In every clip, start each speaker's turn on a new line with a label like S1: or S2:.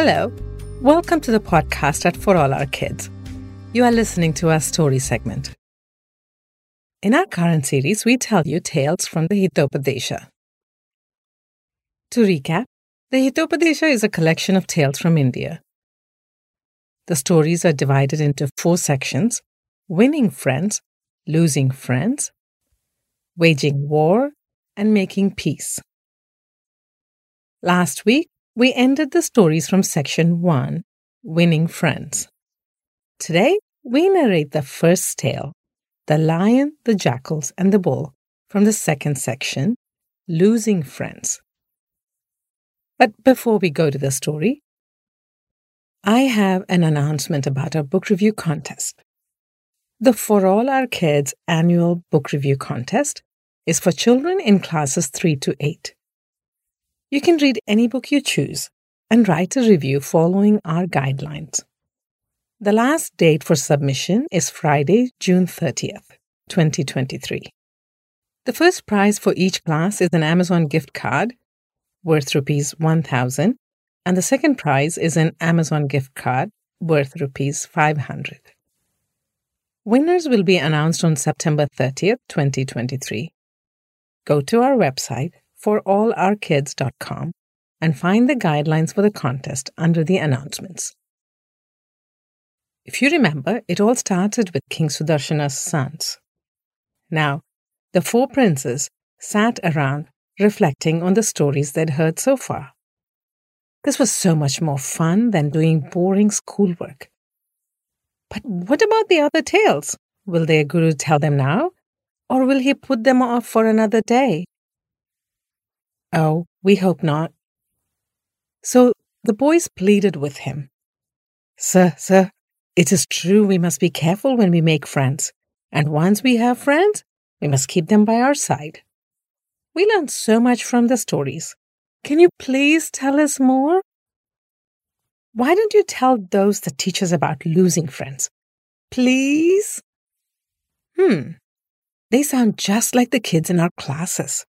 S1: Hello. Welcome to the podcast at For All Our Kids. You are listening to our story segment. In our current series, we tell you tales from the Hitopadesha. To recap, the Hitopadesha is a collection of tales from India. The stories are divided into four sections winning friends, losing friends, waging war, and making peace. Last week, we ended the stories from section 1, Winning Friends. Today, we narrate the first tale, The Lion, the Jackals, and the Bull, from the second section, Losing Friends. But before we go to the story, I have an announcement about our book review contest. The For All Our Kids annual book review contest is for children in classes 3 to 8. You can read any book you choose and write a review following our guidelines. The last date for submission is Friday, June 30th, 2023. The first prize for each class is an Amazon gift card worth rupees 1000 and the second prize is an Amazon gift card worth rupees 500. Winners will be announced on September 30th, 2023. Go to our website forourkids.com and find the guidelines for the contest under the announcements. If you remember, it all started with King Sudarshana's sons. Now, the four princes sat around reflecting on the stories they'd heard so far. This was so much more fun than doing boring schoolwork. But what about the other tales? Will their guru tell them now? Or will he put them off for another day? Oh, we hope not. So the boys pleaded with him. Sir, sir, it is true we must be careful when we make friends. And once we have friends, we must keep them by our side. We learned so much from the stories. Can you please tell us more? Why don't you tell those that teach us about losing friends? Please? Hmm. They sound just like the kids in our classes.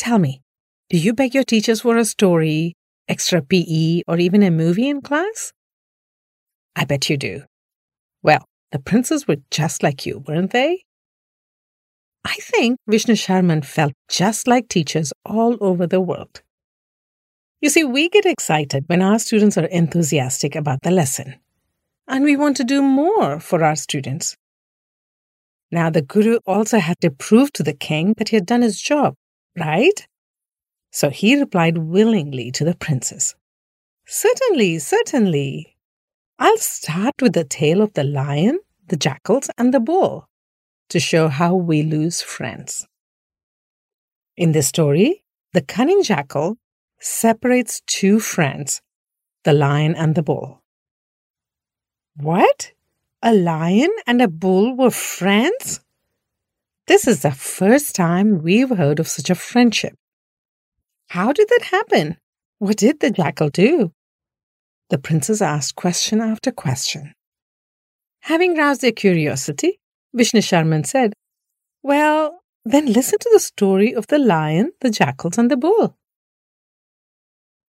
S1: Tell me, do you beg your teachers for a story, extra PE, or even a movie in class? I bet you do. Well, the princes were just like you, weren't they? I think Vishnu Sharman felt just like teachers all over the world. You see, we get excited when our students are enthusiastic about the lesson, and we want to do more for our students. Now, the Guru also had to prove to the king that he had done his job right? So he replied willingly to the princess. Certainly, certainly. I'll start with the tale of the lion, the jackals, and the bull to show how we lose friends. In this story, the cunning jackal separates two friends, the lion and the bull. What? A lion and a bull were friends? This is the first time we've heard of such a friendship. How did that happen? What did the jackal do? The princess asked question after question. Having roused their curiosity, Vishnu Sharman said, Well, then listen to the story of the lion, the jackals, and the bull.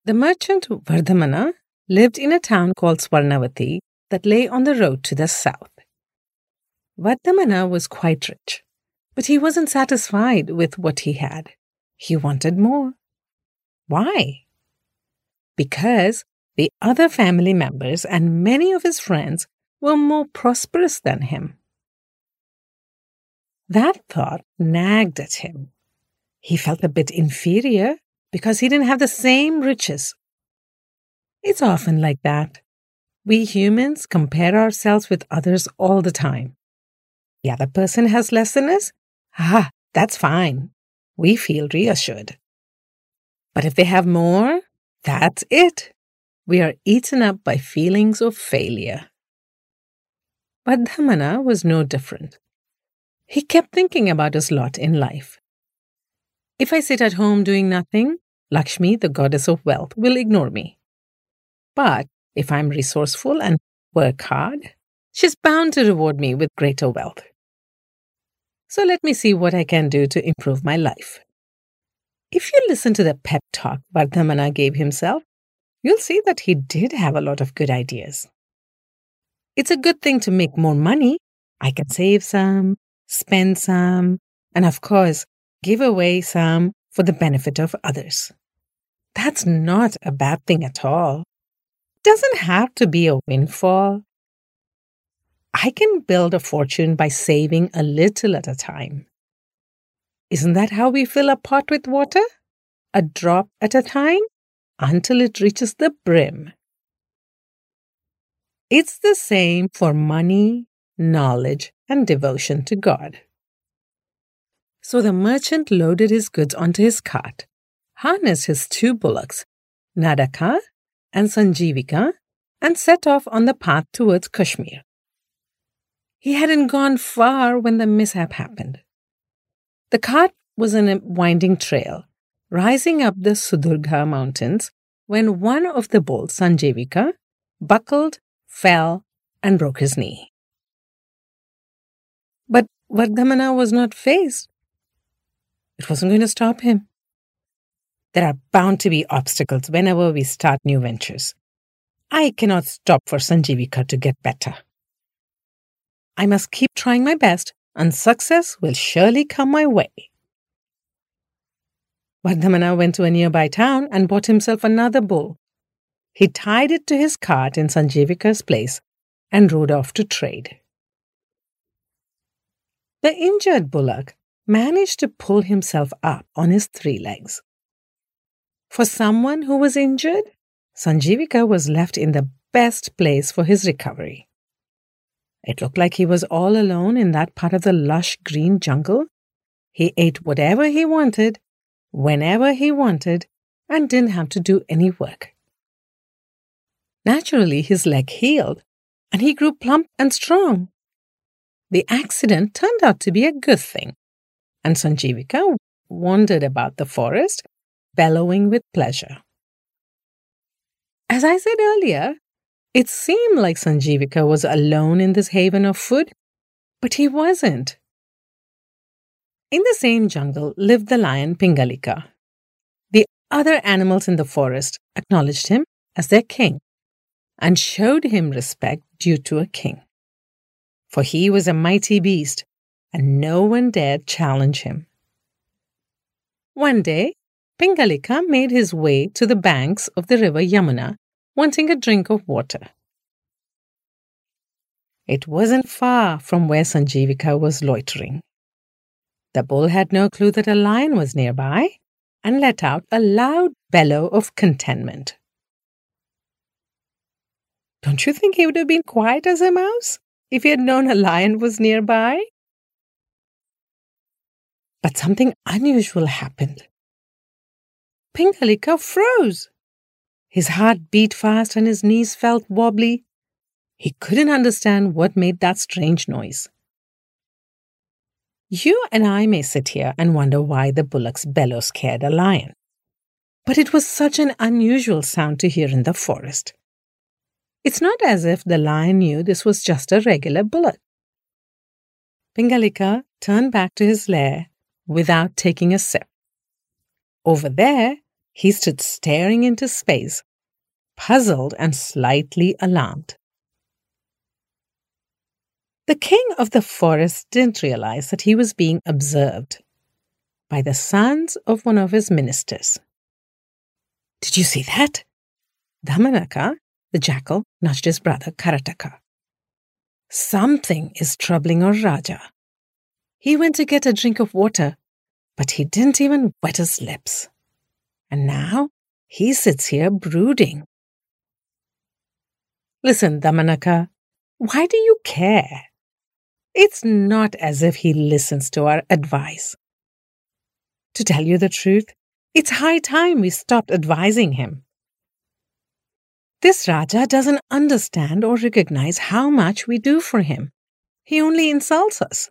S1: The merchant Vardhamana lived in a town called Swarnavati that lay on the road to the south. Vardhamana was quite rich. But he wasn't satisfied with what he had. He wanted more. Why? Because the other family members and many of his friends were more prosperous than him. That thought nagged at him. He felt a bit inferior because he didn't have the same riches. It's often like that. We humans compare ourselves with others all the time. The other person has less than us, Ah, that's fine. We feel reassured. But if they have more, that's it. We are eaten up by feelings of failure. Vardhamana was no different. He kept thinking about his lot in life. If I sit at home doing nothing, Lakshmi, the goddess of wealth, will ignore me. But if I'm resourceful and work hard, she's bound to reward me with greater wealth. So let me see what I can do to improve my life. If you listen to the pep talk Vardhamana gave himself, you'll see that he did have a lot of good ideas. It's a good thing to make more money. I can save some, spend some, and of course, give away some for the benefit of others. That's not a bad thing at all. It doesn't have to be a windfall. I can build a fortune by saving a little at a time. Isn't that how we fill a pot with water? A drop at a time until it reaches the brim. It's the same for money, knowledge, and devotion to God. So the merchant loaded his goods onto his cart, harnessed his two bullocks, Nadaka and Sanjivika, and set off on the path towards Kashmir. He hadn't gone far when the mishap happened. The cart was in a winding trail, rising up the Sudurga mountains, when one of the bulls, Sanjivika, buckled, fell, and broke his knee. But Vardhamana was not fazed. It wasn't going to stop him. There are bound to be obstacles whenever we start new ventures. I cannot stop for Sanjivika to get better. I must keep trying my best, and success will surely come my way. Vardhamana went to a nearby town and bought himself another bull. He tied it to his cart in Sanjivika's place and rode off to trade. The injured bullock managed to pull himself up on his three legs. For someone who was injured, Sanjivika was left in the best place for his recovery. It looked like he was all alone in that part of the lush green jungle. He ate whatever he wanted, whenever he wanted, and didn't have to do any work. Naturally, his leg healed, and he grew plump and strong. The accident turned out to be a good thing, and Sanjivika wandered about the forest, bellowing with pleasure. As I said earlier, it seemed like Sanjivika was alone in this haven of food, but he wasn't. In the same jungle lived the lion Pingalika. The other animals in the forest acknowledged him as their king and showed him respect due to a king. For he was a mighty beast, and no one dared challenge him. One day, Pingalika made his way to the banks of the river Yamuna wanting a drink of water. It wasn't far from where Sanjivika was loitering. The bull had no clue that a lion was nearby and let out a loud bellow of contentment. Don't you think he would have been quiet as a mouse if he had known a lion was nearby? But something unusual happened. Pingalika froze. His heart beat fast and his knees felt wobbly. He couldn't understand what made that strange noise. You and I may sit here and wonder why the bullock's bellow scared a lion. But it was such an unusual sound to hear in the forest. It's not as if the lion knew this was just a regular bullock. Pingalika turned back to his lair without taking a sip. Over there, he stood staring into space, puzzled and slightly alarmed. The king of the forest didn't realize that he was being observed by the sons of one of his ministers. Did you see that? Damanaka, the jackal, nudged his brother Karataka. Something is troubling our Raja. He went to get a drink of water, but he didn't even wet his lips. And now he sits here brooding. Listen, Damanaka, why do you care? It's not as if he listens to our advice. To tell you the truth, it's high time we stopped advising him. This Raja doesn't understand or recognize how much we do for him. He only insults us.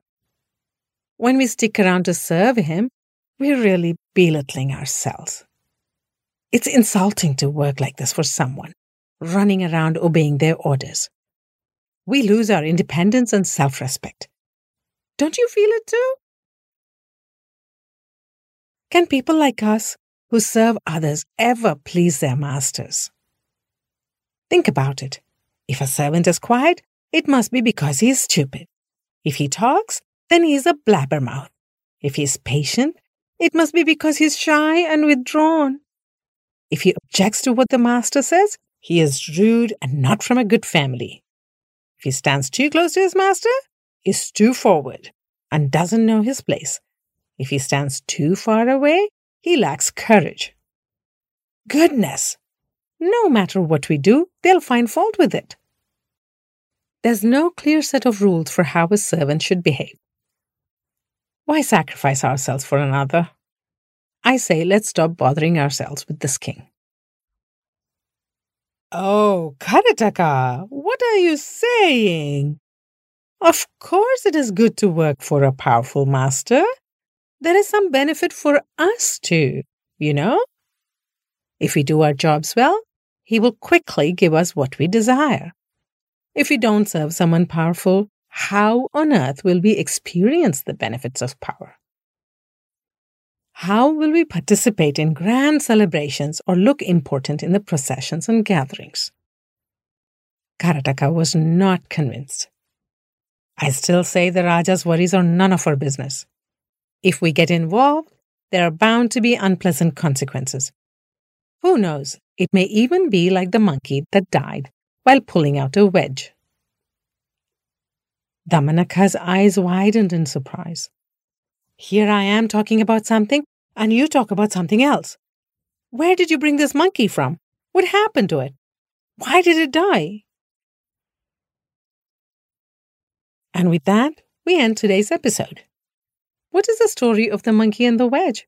S1: When we stick around to serve him, we're really belittling ourselves. It's insulting to work like this for someone, running around obeying their orders. We lose our independence and self respect. Don't you feel it too? Can people like us who serve others ever please their masters? Think about it. If a servant is quiet, it must be because he is stupid. If he talks, then he is a blabbermouth. If he is patient, it must be because he is shy and withdrawn. If he objects to what the master says, he is rude and not from a good family. If he stands too close to his master, he is too forward and doesn't know his place. If he stands too far away, he lacks courage. Goodness! No matter what we do, they'll find fault with it. There's no clear set of rules for how a servant should behave. Why sacrifice ourselves for another? I say let's stop bothering ourselves with this king. Oh, Karataka, what are you saying? Of course, it is good to work for a powerful master. There is some benefit for us too, you know? If we do our jobs well, he will quickly give us what we desire. If we don't serve someone powerful, how on earth will we experience the benefits of power? How will we participate in grand celebrations or look important in the processions and gatherings? Karataka was not convinced. I still say the Raja's worries are none of our business. If we get involved, there are bound to be unpleasant consequences. Who knows, it may even be like the monkey that died while pulling out a wedge. Damanaka's eyes widened in surprise. Here I am talking about something, and you talk about something else. Where did you bring this monkey from? What happened to it? Why did it die? And with that, we end today's episode. What is the story of the monkey and the wedge?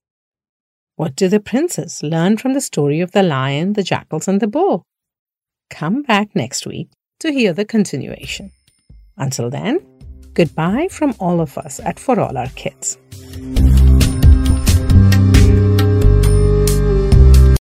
S1: What do the princes learn from the story of the lion, the jackals, and the bull? Come back next week to hear the continuation. Until then, goodbye from all of us at For All Our Kids.